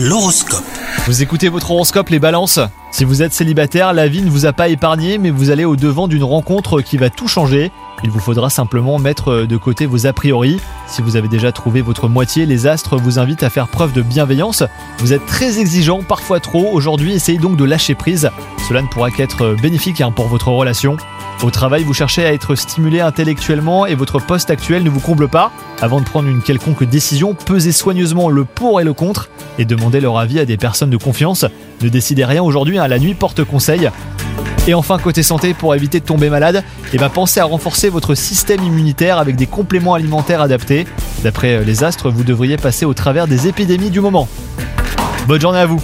L'horoscope. Vous écoutez votre horoscope les balances? Si vous êtes célibataire, la vie ne vous a pas épargné mais vous allez au devant d'une rencontre qui va tout changer. Il vous faudra simplement mettre de côté vos a priori. Si vous avez déjà trouvé votre moitié, les astres vous invitent à faire preuve de bienveillance. Vous êtes très exigeant, parfois trop. Aujourd'hui, essayez donc de lâcher prise. Cela ne pourra qu'être bénéfique hein, pour votre relation. Au travail, vous cherchez à être stimulé intellectuellement et votre poste actuel ne vous comble pas. Avant de prendre une quelconque décision, pesez soigneusement le pour et le contre et demandez leur avis à des personnes de confiance. Ne décidez rien aujourd'hui, hein, la nuit porte conseil. Et enfin, côté santé, pour éviter de tomber malade, eh ben, pensez à renforcer votre système immunitaire avec des compléments alimentaires adaptés. D'après les astres, vous devriez passer au travers des épidémies du moment. Bonne journée à vous